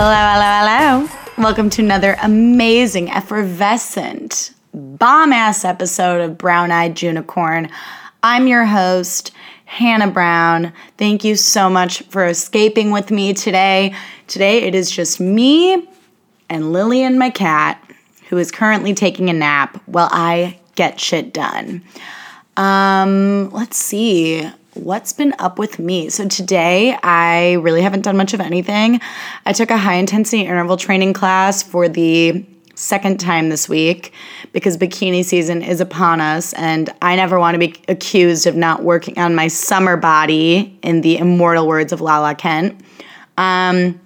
Hello, hello, hello. Welcome to another amazing, effervescent, bomb ass episode of Brown Eyed Unicorn. I'm your host, Hannah Brown. Thank you so much for escaping with me today. Today it is just me and Lillian, my cat, who is currently taking a nap while I get shit done. Um, let's see what's been up with me? So today I really haven't done much of anything. I took a high intensity interval training class for the second time this week because bikini season is upon us and I never want to be accused of not working on my summer body in the immortal words of Lala Kent. Um,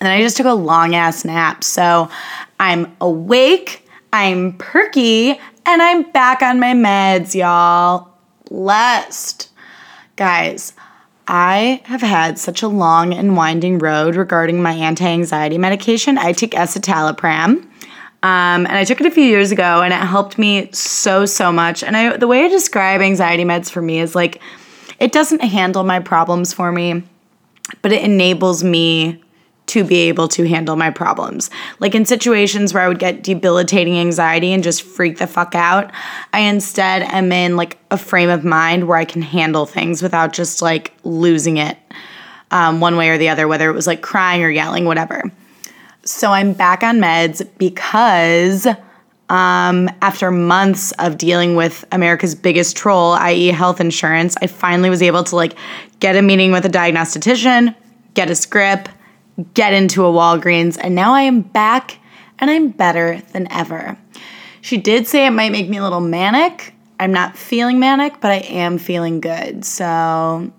and I just took a long ass nap. So I'm awake, I'm perky, and I'm back on my meds, y'all. Blessed. Guys, I have had such a long and winding road regarding my anti anxiety medication. I take escitalopram. Um, and I took it a few years ago, and it helped me so so much. And I, the way I describe anxiety meds for me is like, it doesn't handle my problems for me, but it enables me to be able to handle my problems. Like in situations where I would get debilitating anxiety and just freak the fuck out, I instead am in like a frame of mind where I can handle things without just like losing it um, one way or the other, whether it was like crying or yelling, whatever. So I'm back on meds because um, after months of dealing with America's biggest troll, i.e., health insurance, I finally was able to like get a meeting with a diagnostician, get a script get into a Walgreens, and now I am back and I'm better than ever. She did say it might make me a little manic. I'm not feeling manic, but I am feeling good. So,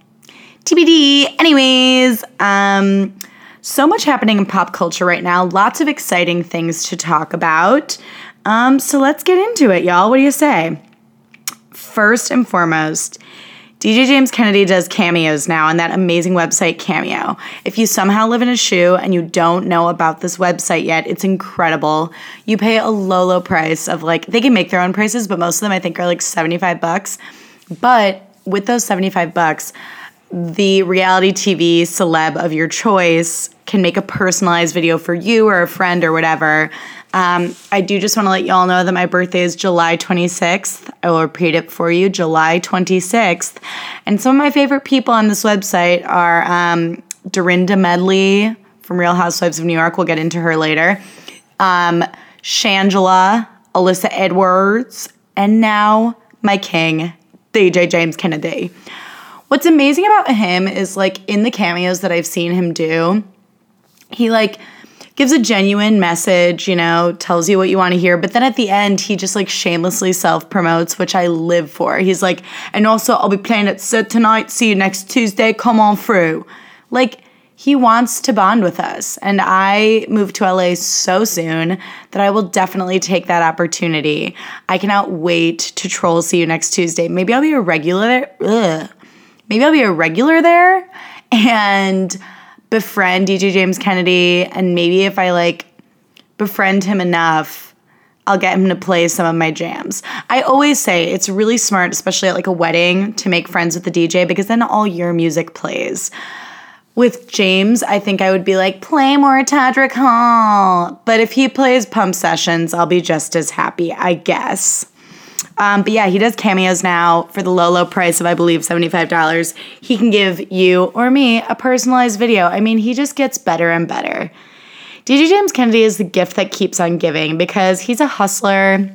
TBD. Anyways, um, so much happening in pop culture right now. Lots of exciting things to talk about. Um, so let's get into it, y'all. What do you say? First and foremost, DJ James Kennedy does cameos now on that amazing website Cameo. If you somehow live in a shoe and you don't know about this website yet, it's incredible. You pay a low, low price of like, they can make their own prices, but most of them I think are like 75 bucks. But with those 75 bucks, the reality TV celeb of your choice can make a personalized video for you or a friend or whatever um, I do just want to let y'all know that my birthday is July 26th. I will repeat it for you July 26th. And some of my favorite people on this website are um, Dorinda Medley from Real Housewives of New York. We'll get into her later. Um, Shangela, Alyssa Edwards, and now my king, DJ James Kennedy. What's amazing about him is like in the cameos that I've seen him do, he like gives a genuine message, you know, tells you what you want to hear. But then at the end, he just like shamelessly self promotes, which I live for. He's like, and also, I'll be playing at Sid tonight. See you next Tuesday. Come on through. Like, he wants to bond with us. And I moved to LA so soon that I will definitely take that opportunity. I cannot wait to troll See You Next Tuesday. Maybe I'll be a regular. Maybe I'll be a regular there. And befriend DJ James Kennedy and maybe if I like befriend him enough, I'll get him to play some of my jams. I always say it's really smart, especially at like a wedding, to make friends with the DJ because then all your music plays. With James, I think I would be like, play more Todrick Hall. But if he plays pump sessions, I'll be just as happy, I guess. Um, but yeah, he does cameos now for the low, low price of, I believe, $75. He can give you or me a personalized video. I mean, he just gets better and better. DJ James Kennedy is the gift that keeps on giving because he's a hustler.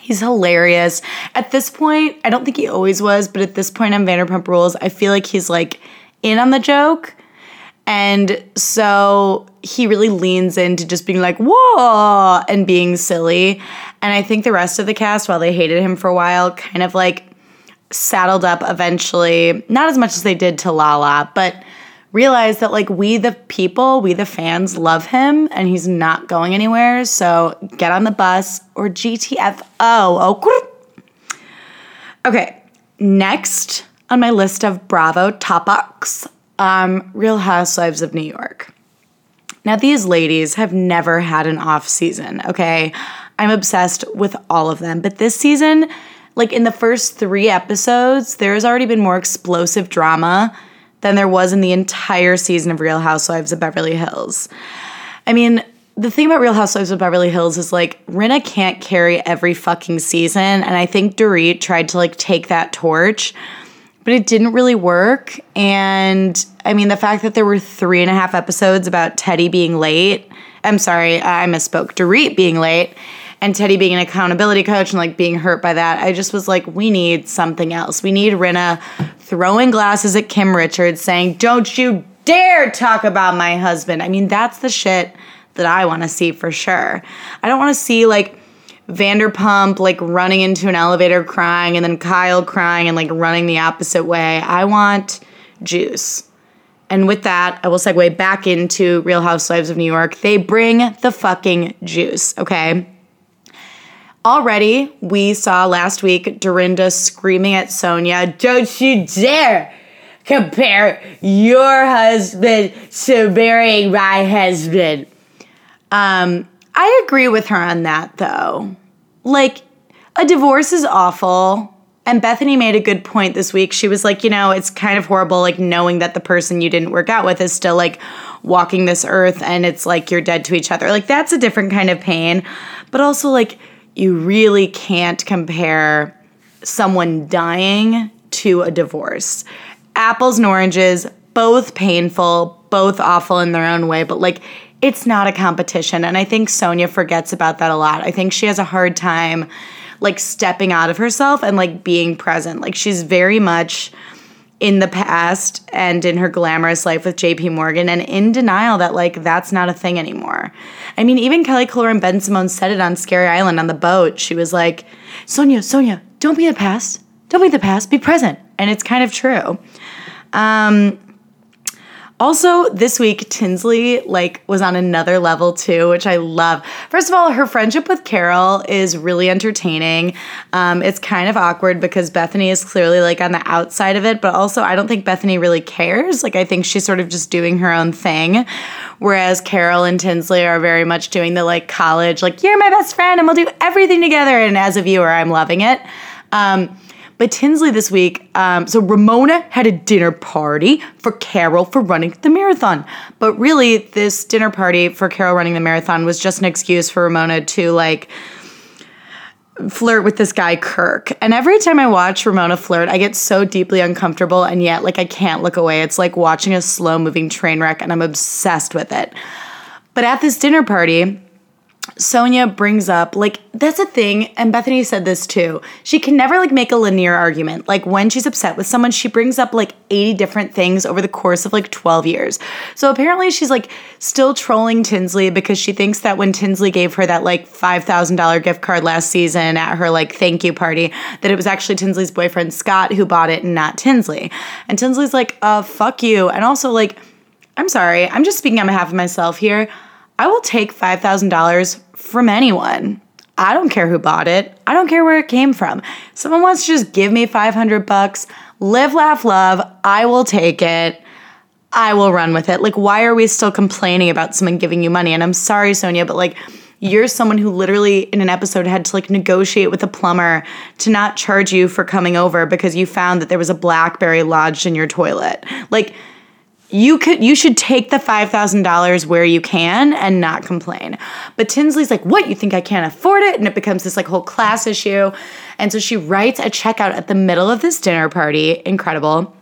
He's hilarious. At this point, I don't think he always was, but at this point on Vanderpump Rules, I feel like he's like in on the joke. And so he really leans into just being like, whoa, and being silly. And I think the rest of the cast, while they hated him for a while, kind of like saddled up eventually, not as much as they did to Lala, but realized that like we the people, we the fans love him and he's not going anywhere. So get on the bus or GTFO. Oh, okay. Next on my list of Bravo topics, um, Real Housewives of New York. Now, these ladies have never had an off season, okay? I'm obsessed with all of them. But this season, like in the first three episodes, there's already been more explosive drama than there was in the entire season of Real Housewives of Beverly Hills. I mean, the thing about Real Housewives of Beverly Hills is like Rinna can't carry every fucking season, and I think Dorit tried to like take that torch, but it didn't really work. And I mean, the fact that there were three and a half episodes about Teddi being late. I'm sorry, I misspoke. Dorit being late and Teddi being an accountability coach and like being hurt by that. I just was like, we need something else. We need Rinna throwing glasses at Kim Richards saying, Don't you dare talk about my husband. I mean, that's the shit that I want to see for sure. I don't want to see like Vanderpump like running into an elevator crying and then Kyle crying and like running the opposite way. I want juice. And with that, I will segue back into Real Housewives of New York. They bring the fucking juice, okay? Already, we saw last week Dorinda screaming at Sonja, Don't you dare compare your husband to marrying my husband. Um, I agree with her on that though. Like, a divorce is awful. And Bethany made a good point this week. She was like, you know, it's kind of horrible, like knowing that the person you didn't work out with is still like walking this earth and it's like you're dead to each other. Like, that's a different kind of pain. But also, like, you really can't compare someone dying to a divorce. Apples and oranges, both painful, both awful in their own way, but like, it's not a competition. And I think Sonja forgets about that a lot. I think she has a hard time like stepping out of herself and like being present. Like she's very much in the past and in her glamorous life with JP Morgan and in denial that like that's not a thing anymore. I mean, even Kelly Kohler and Ben Bensimon said it on Scary Island on the boat. She was like, Sonja, Sonja, don't be the past. Don't be the past. Be present. And it's kind of true. Um, also, this week, Tinsley like was on another level too, which I love. First of all, her friendship with Carol is really entertaining. Um, it's kind of awkward because Bethany is clearly like on the outside of it, but also I don't think Bethany really cares. Like I think she's sort of just doing her own thing, whereas Carol and Tinsley are very much doing the like college, like you're my best friend and we'll do everything together. And as a viewer, I'm loving it. Um, but Tinsley this week, um, so Ramona had a dinner party for Carol for running the marathon. But really, this dinner party for Carol running the marathon was just an excuse for Ramona to like flirt with this guy Kirk. And every time I watch Ramona flirt, I get so deeply uncomfortable and yet like I can't look away. It's like watching a slow moving train wreck and I'm obsessed with it. But at this dinner party, Sonja brings up like that's a thing and Bethany said this too. She can never like make a linear argument. Like when she's upset with someone, she brings up like 80 different things over the course of like 12 years. So apparently she's like still trolling Tinsley because she thinks that when Tinsley gave her that like $5,000 gift card last season at her like thank you party that it was actually Tinsley's boyfriend Scott who bought it and not Tinsley. And Tinsley's like, "Uh fuck you." And also like I'm sorry. I'm just speaking on behalf of myself here. I will take $5,000 from anyone. I don't care who bought it. I don't care where it came from. Someone wants to just give me 500 bucks, live, laugh, love. I will take it. I will run with it. Like, why are we still complaining about someone giving you money? And I'm sorry, Sonja, but like, you're someone who literally in an episode had to like negotiate with a plumber to not charge you for coming over because you found that there was a blackberry lodged in your toilet. Like, you could you should take the $5000 where you can and not complain. But tinsley's like what? You think i can't afford it? And it becomes this like whole class issue. And so she writes a checkout at the middle of this dinner party incredible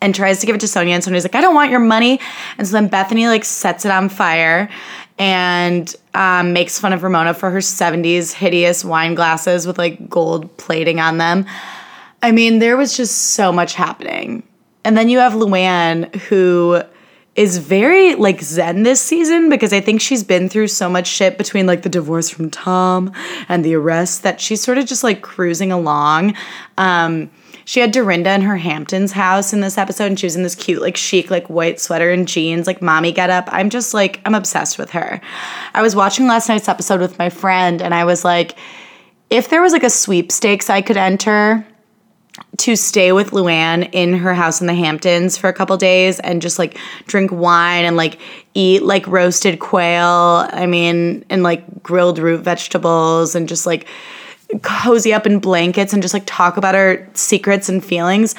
and tries to give it to sonja and sonja's like i don't want your money. And so then bethany like sets it on fire and um, makes fun of ramona for her 70s hideous wine glasses with like gold plating on them. I mean there was just so much happening and then you have Luann, who is very like zen this season because I think she's been through so much shit between like the divorce from Tom and the arrest that she's sort of just like cruising along. Um, she had Dorinda in her Hamptons house in this episode, and she was in this cute, like chic, like white sweater and jeans, like mommy get up. I'm just like, I'm obsessed with her. I was watching last night's episode with my friend, and I was like, if there was like a sweepstakes I could enter, to stay with Luann in her house in the Hamptons for a couple days and just like drink wine and like eat like roasted quail. I mean, and like grilled root vegetables and just like cozy up in blankets and just like talk about our secrets and feelings.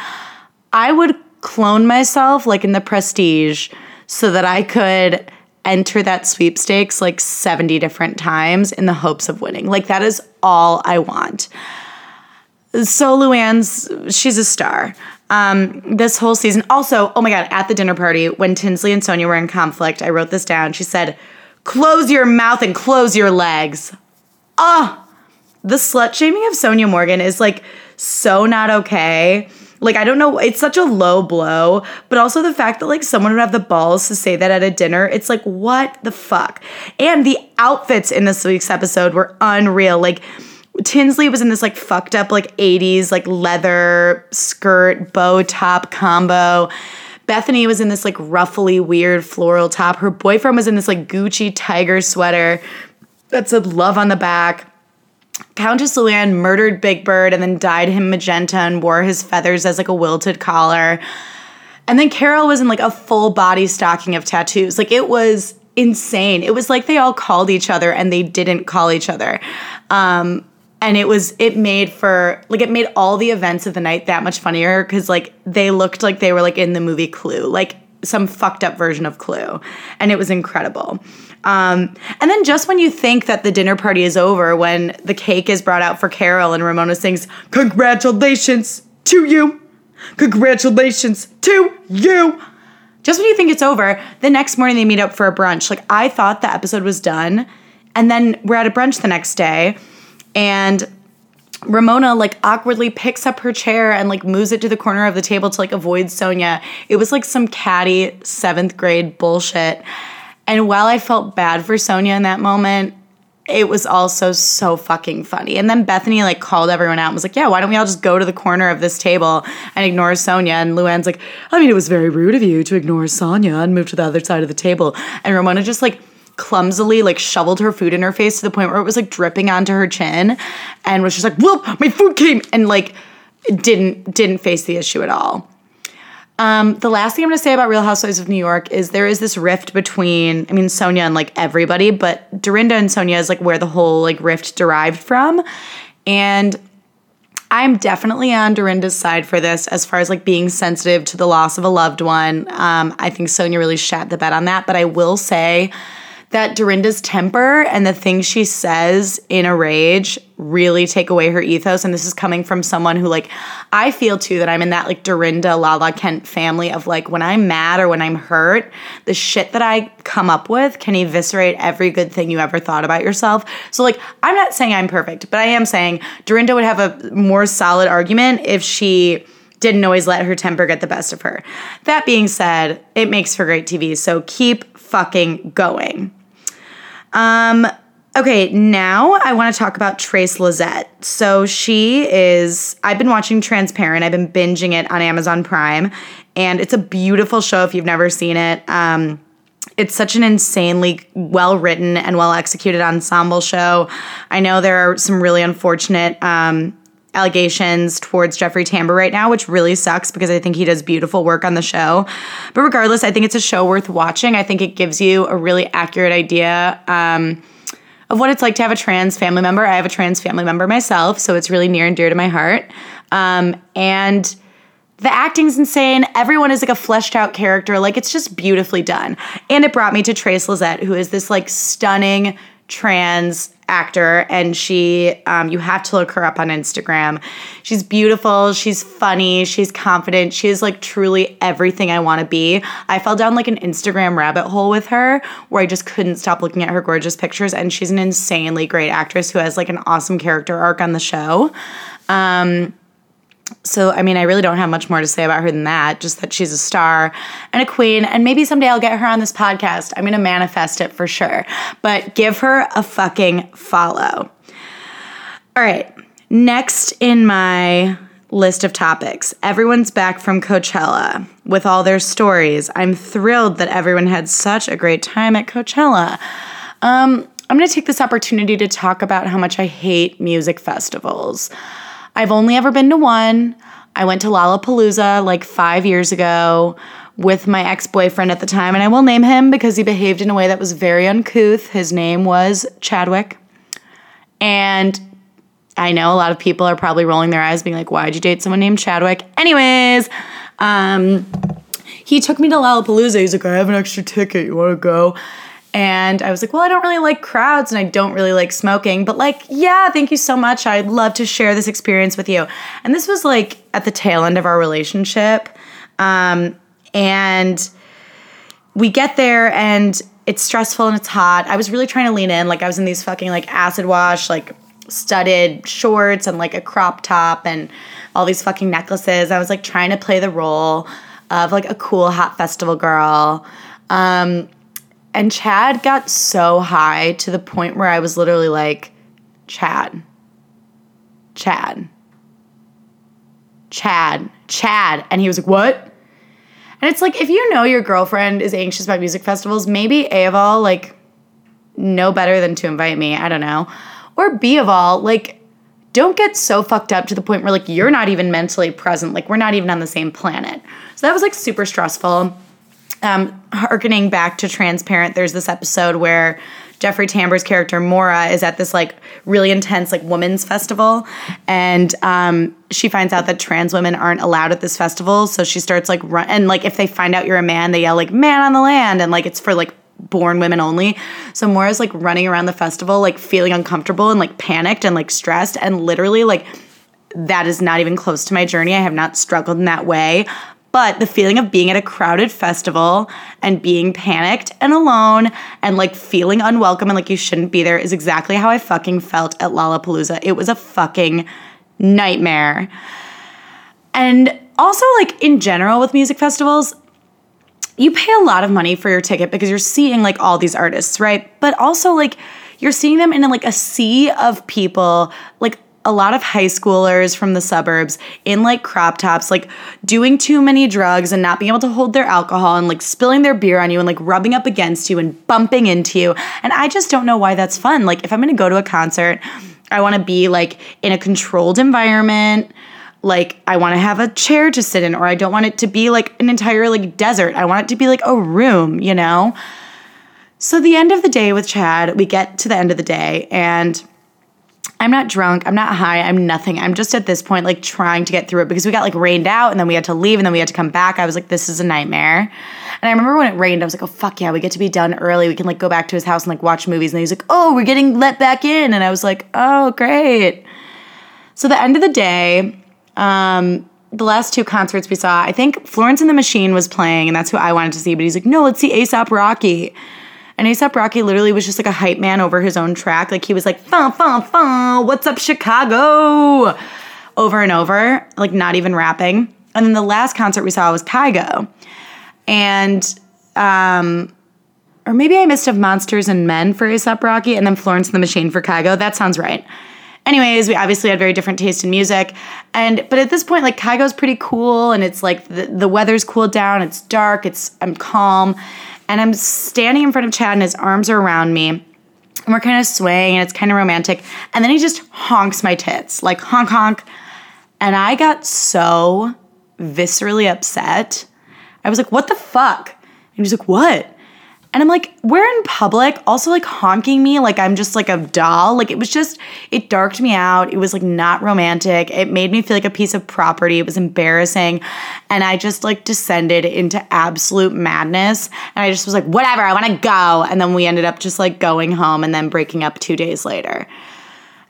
I would clone myself like in the prestige so that I could enter that sweepstakes like 70 different times in the hopes of winning. Like that is all I want. So Luann's she's a star. Um, this whole season. Also, oh my god, at the dinner party when Tinsley and Sonja were in conflict, I wrote this down. She said, "Close your mouth and close your legs." Ah, oh, the slut shaming of Sonja Morgan is like so not okay. Like, I don't know, it's such a low blow, but also the fact that like someone would have the balls to say that at a dinner, it's like, what the fuck? And the outfits in this week's episode were unreal. Like, Tinsley was in this like fucked up like 80s like leather skirt bow top combo. Bethany was in this like ruffly weird floral top. Her boyfriend was in this like Gucci tiger sweater that said love on the back. Countess Luann murdered Big Bird and then dyed him magenta and wore his feathers as like a wilted collar. And then Carol was in like a full body stocking of tattoos. Like it was insane. It was like they all called each other and they didn't call each other. Um, and it was it made for like it made all the events of the night that much funnier because like they looked like they were like in the movie Clue, like some fucked up version of Clue, and it was incredible. Um, and then just when you think that the dinner party is over, when the cake is brought out for carol and Ramona sings, Congratulations to you! Congratulations to you! Just when you think it's over, the next morning they meet up for a brunch. Like, I thought the episode was done. And then we're at a brunch the next day, and Ramona like awkwardly picks up her chair and like moves it to the corner of the table to like avoid Sonja. It was like some catty seventh grade bullshit. And while I felt bad for Sonja in that moment, it was also so fucking funny. And then Bethany like called everyone out and was like, "Yeah, why don't we all just go to the corner of this table and ignore Sonja?" And Luann's like, "I mean, it was very rude of you to ignore Sonja and move to the other side of the table." And Ramona just like clumsily like shoveled her food in her face to the point where it was like dripping onto her chin and was just like, "Whoop, my food came." And like didn't didn't face the issue at all. Um, the last thing I'm to say about Real Housewives of New York is there is this rift between, I mean, Sonja and like everybody, but Dorinda and Sonja is like where the whole like rift derived from. And I'm definitely on Dorinda's side for this as far as like being sensitive to the loss of a loved one. Um, I think Sonja really shat the bed on that, but I will say that Dorinda's temper and the things she says in a rage really take away her ethos. And this is coming from someone who, like, I feel too that I'm in that, like, Dorinda Lala Kent family of, like, when I'm mad or when I'm hurt, the shit that I come up with can eviscerate every good thing you ever thought about yourself. So, like, I'm not saying I'm perfect, but I am saying Dorinda would have a more solid argument if she didn't always let her temper get the best of her. That being said, it makes for great TV, so keep fucking going. Um, okay, now I want to talk about Trace Lysette. So she is, I've been watching Transparent, I've been binging it on Amazon Prime, and it's a beautiful show if you've never seen it. Um, it's such an insanely well written and well executed ensemble show. I know there are some really unfortunate um, allegations towards Jeffrey Tambor right now, which really sucks because I think he does beautiful work on the show. But regardless, I think it's a show worth watching. I think it gives you a really accurate idea um, of what it's like to have a trans family member. I have a trans family member myself, so it's really near and dear to my heart. Um, and the acting's insane. Everyone is like a fleshed out character. Like it's just beautifully done. And it brought me to Trace Lysette, who is this like stunning trans actor and she um, you have to look her up on instagram. She's beautiful she's funny she's confident she is like truly everything i want to be. I fell down like an instagram rabbit hole with her where i just couldn't stop looking at her gorgeous pictures and she's an insanely great actress who has like an awesome character arc on the show. Um, so, I mean, I really don't have much more to say about her than that, just that she's a star and a queen. And maybe someday I'll get her on this podcast. I'm to manifest it for sure. But give her a fucking follow. All right. Next in my list of topics everyone's back from Coachella with all their stories. I'm thrilled that everyone had such a great time at Coachella. Um, I'm to take this opportunity to talk about how much I hate music festivals. I've only ever been to one. I went to Lollapalooza like five years ago with my ex boyfriend at the time, and I will name him because he behaved in a way that was very uncouth. His name was Chadwick. And I know a lot of people are probably rolling their eyes, being like, why'd you date someone named Chadwick? Anyways, um, he took me to Lollapalooza. He's like, I have an extra ticket. You want to go? And I was like, well, I don't really like crowds and I don't really like smoking, but like, yeah, thank you so much. I'd love to share this experience with you. And this was like at the tail end of our relationship. Um, and we get there and it's stressful and it's hot. I was really trying to lean in. Like, I was in these fucking like acid wash, like studded shorts and like a crop top and all these fucking necklaces. I was like trying to play the role of like a cool hot festival girl. Um, and Chad got so high to the point where I was literally like, Chad, Chad, Chad, Chad. And he was like, What? And it's like, if you know your girlfriend is anxious about music festivals, maybe A of all, like, no better than to invite me. I don't know. Or B of all, like, don't get so fucked up to the point where, like, you're not even mentally present. Like, we're not even on the same planet. So that was, like, super stressful um, harkening back to Transparent, there's this episode where Jeffrey Tambor's character Maura is at this like really intense like women's festival, and um, she finds out that trans women aren't allowed at this festival. So she starts like run and like if they find out you're a man, they yell like "man on the land" and like it's for like born women only. So Maura's like running around the festival like feeling uncomfortable and like panicked and like stressed and literally like that is not even close to my journey. I have not struggled in that way. But the feeling of being at a crowded festival and being panicked and alone and like feeling unwelcome and like you shouldn't be there is exactly how I fucking felt at Lollapalooza. It was a fucking nightmare. And also, like in general with music festivals, you pay a lot of money for your ticket because you're seeing like all these artists, right? But also, like, you're seeing them in like a sea of people, like a lot of high schoolers from the suburbs in like crop tops, like doing too many drugs and not being able to hold their alcohol and like spilling their beer on you and like rubbing up against you and bumping into you. And I just don't know why that's fun. Like, if I'm gonna go to a concert, I wanna be like in a controlled environment. Like, I wanna have a chair to sit in, or I don't want it to be like an entire like desert. I want it to be like a room, you know? So, the end of the day with Chad, we get to the end of the day and I'm not drunk. I'm not high. I'm nothing. I'm just at this point like trying to get through it because we got like rained out and then we had to leave and then we had to come back. I was like, this is a nightmare. And I remember when it rained, I was like, oh fuck yeah, we get to be done early. We can like go back to his house and like watch movies. And he's like, oh, we're getting let back in. And I was like, oh, great. So the end of the day, um, the last two concerts we saw, I think Florence and the Machine was playing, and that's who I wanted to see. But he's like, no, let's see ASAP Rocky. And ASAP Rocky literally was just like a hype man over his own track. Like he was like, fun, fun, fun, what's up, Chicago? Over and over, like not even rapping. And then the last concert we saw was Kygo. And, um, or maybe I missed of Monsters and Men for ASAP Rocky and then Florence and the Machine for Kygo. That sounds right. Anyways, we obviously had very different taste in music. And but at this point, like Kygo's pretty cool and it's like the, the weather's cooled down, it's dark, it's I'm calm and I'm standing in front of Chad and his arms are around me. And we're kind of swaying and it's kind of romantic. And then he just honks my tits, like honk honk. And I got so viscerally upset. I was like, what the fuck? And he was like, what? And I'm like, we're in public, also like honking me like I'm just like a doll. Like it was just, it darked me out. It was like not romantic. It made me feel like a piece of property. It was embarrassing. And I just like descended into absolute madness. And I just was like, whatever, I wanna go. And then we ended up just like going home and then breaking up two days later.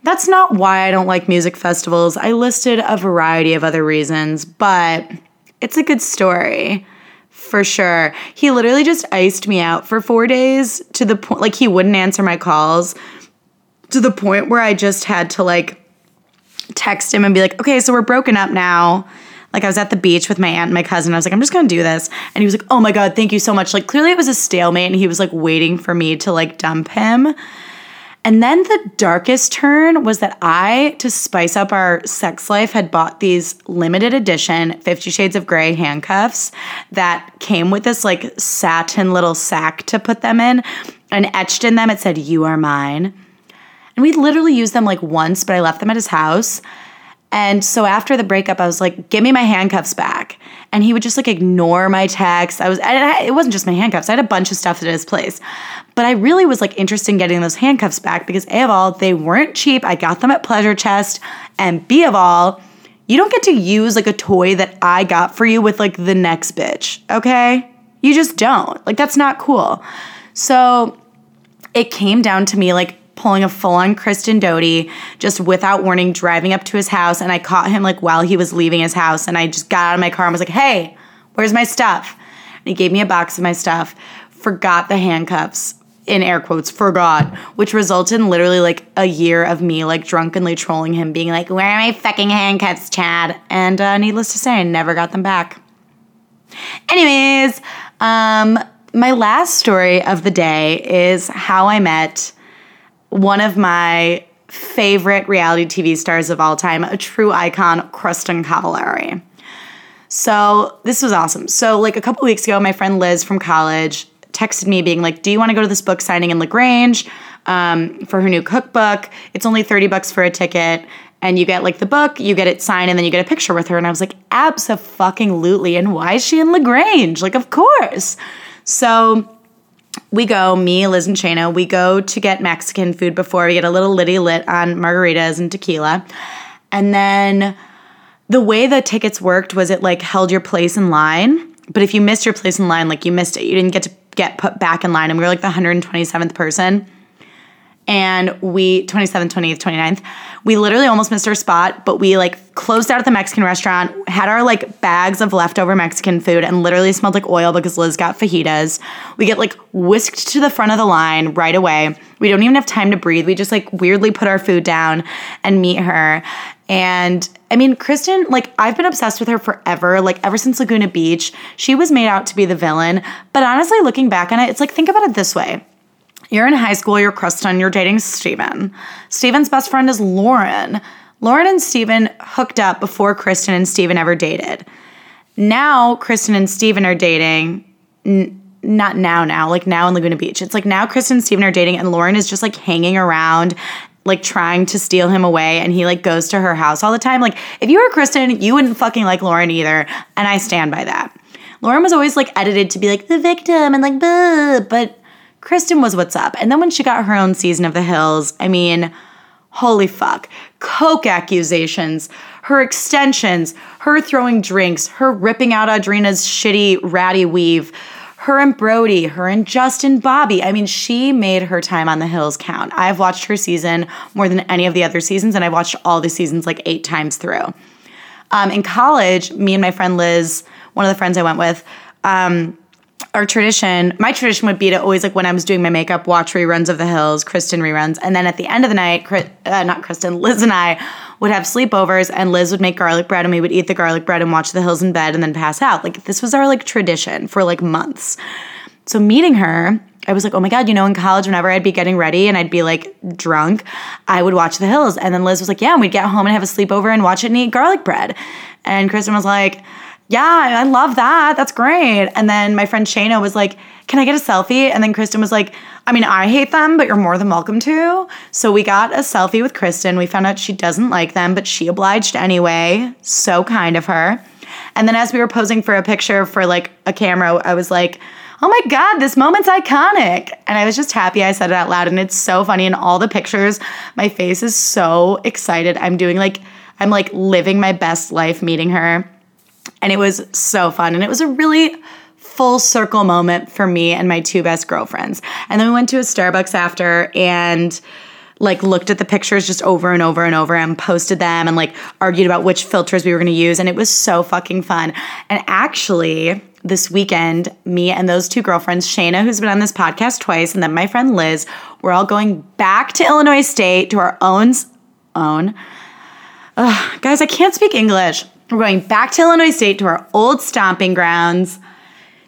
That's not why I don't like music festivals. I listed a variety of other reasons, but it's a good story for sure. He literally just iced me out for four days to the point, like, he wouldn't answer my calls to the point where I just had to, like, text him and be like, okay, so we're broken up now. Like, I was at the beach with my aunt and my cousin. I was like, I'm just gonna do this. And he was like, oh my God, thank you so much. Like, clearly it was a stalemate and he was like waiting for me to like dump him. And then the darkest turn was that I, to spice up our sex life, had bought these limited edition Fifty Shades of Grey handcuffs that came with this like satin little sack to put them in. And etched in them, it said, You are mine. And we literally used them like once, but I left them at his house. And so after the breakup, I was like, give me my handcuffs back. And he would just like ignore my texts. I was, I, it wasn't just my handcuffs. I had a bunch of stuff at his place. But I really was like interested in getting those handcuffs back because A of all, they weren't cheap. I got them at Pleasure Chest. And B of all, you don't get to use like a toy that I got for you with like the next bitch, okay? You just don't. Like that's not cool. So it came down to me like pulling a full on Kristen Doute, just without warning, driving up to his house. And I caught him like while he was leaving his house. And I just got out of my car and was like, hey, where's my stuff? And he gave me a box of my stuff, forgot the handcuffs, in air quotes, forgot, which resulted in literally like a year of me like drunkenly trolling him, being like, where are my fucking handcuffs, Chad? And uh, needless to say, I never got them back. Anyways, um, my last story of the day is how I met one of my favorite reality TV stars of all time, a true icon, Kristin Cavallari. So this was awesome. So like a couple weeks ago, my friend Liz from college texted me being like, "Do you want to go to this book signing in Lagrange um, for her new cookbook? It's only thirty bucks for a ticket." And you get like the book, you get it signed, and then you get a picture with her. And I was like, absolutely. And why is she in Lagrange? Like, of course. So we go, me, Liz, and Shayna, we go to get Mexican food before we get a little litty lit on margaritas and tequila. And then the way the tickets worked was it like held your place in line. But if you missed your place in line, like you missed it, you didn't get to get put back in line. And we were like the 127th person and we 27th 28th 29th we literally almost missed our spot but we like closed out at the mexican restaurant had our like bags of leftover mexican food and literally smelled like oil because liz got fajitas we get like whisked to the front of the line right away we don't even have time to breathe we just like weirdly put our food down and meet her and I mean, Kristin, like, I've been obsessed with her forever, like, ever since Laguna Beach. She was made out to be the villain. But honestly, looking back on it, it's like, think about it this way you're in high school, you're Kristin, you're dating Steven. Steven's best friend is Lauren. Lauren and Steven hooked up before Kristin and Steven ever dated. Now, Kristin and Steven are dating. N- not now, now, like now in Laguna Beach. It's like now Kristin and Steven are dating, and Lauren is just like hanging around like trying to steal him away and he like goes to her house all the time. Like if you were Kristin, you wouldn't fucking like Lauren either, and I stand by that. Lauren was always like edited to be like the victim and like but Kristin was what's up. And then when she got her own season of The Hills, I mean, holy fuck. Coke accusations, her extensions, her throwing drinks, her ripping out Audrina's shitty ratty weave, her and Brody, her and Justin Bobby. I mean, she made her time on The Hills count. I've watched her season more than any of the other seasons, and I've watched all the seasons like eight times through. Um, in college, me and my friend Liz, one of the friends I went with, um, our tradition, my tradition would be to always like when I was doing my makeup, watch reruns of The Hills, Kristin reruns, and then at the end of the night, uh, not Kristin, Liz and I would have sleepovers, and Liz would make garlic bread, and we would eat the garlic bread and watch The Hills in bed, and then pass out. Like this was our like tradition for like months. So meeting her, I was like, oh my God, you know, in college, whenever I'd be getting ready and I'd be like drunk, I would watch The Hills. And then Liz was like, yeah, and we'd get home and have a sleepover and watch it and eat garlic bread. And Kristin was like, yeah, I love that. That's great. And then my friend Shayna was like, can I get a selfie? And then Kristin was like, I mean, I hate them, but you're more than welcome to. So we got a selfie with Kristin. We found out she doesn't like them, but she obliged anyway. So kind of her. And then as we were posing for a picture for like a camera, I was like, oh my God, this moment's iconic. And I was just happy I said it out loud. And it's so funny. In all the pictures, my face is so excited. I'm doing like, I'm like living my best life meeting her. And it was so fun. And it was a really full circle moment for me and my two best girlfriends. And then we went to a Starbucks after and like looked at the pictures just over and over and over and posted them and like argued about which filters we were going to use and it was so fucking fun. And actually, this weekend, me and those two girlfriends, Shayna, who's been on this podcast twice, and then my friend Liz, we're all going back to Illinois State to our own own. Ugh, guys, I can't speak English. We're going back to Illinois State to our old stomping grounds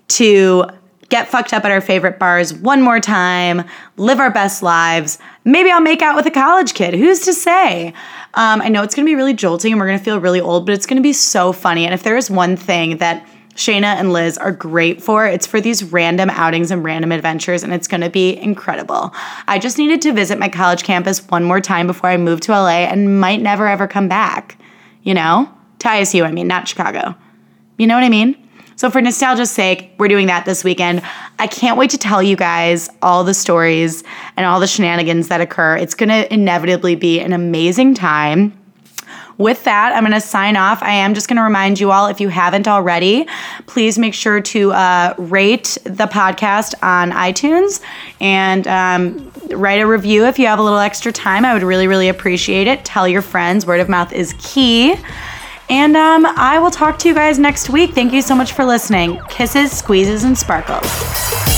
to get fucked up at our favorite bars one more time, live our best lives. Maybe I'll make out with a college kid. Who's to say? Um, I know it's gonna be really jolting and we're gonna feel really old, but it's gonna be so funny. And if there is one thing that Shayna and Liz are great for. It's for these random outings and random adventures, and it's gonna be incredible. I just needed to visit my college campus one more time before I moved to LA and might never ever come back, you know? To ISU, I mean, not Chicago. You know what I mean? So, for nostalgia's sake, we're doing that this weekend. I can't wait to tell you guys all the stories and all the shenanigans that occur. It's going to inevitably be an amazing time. with that, I'm going to sign off. I am just going to remind you all, if you haven't already, please make sure to uh, rate the podcast on iTunes and um, write a review if you have a little extra time. I would really, really appreciate it. Tell your friends. Word of mouth is key. And um, I will talk to you guys next week. Thank you so much for listening. Kisses, squeezes, and sparkles.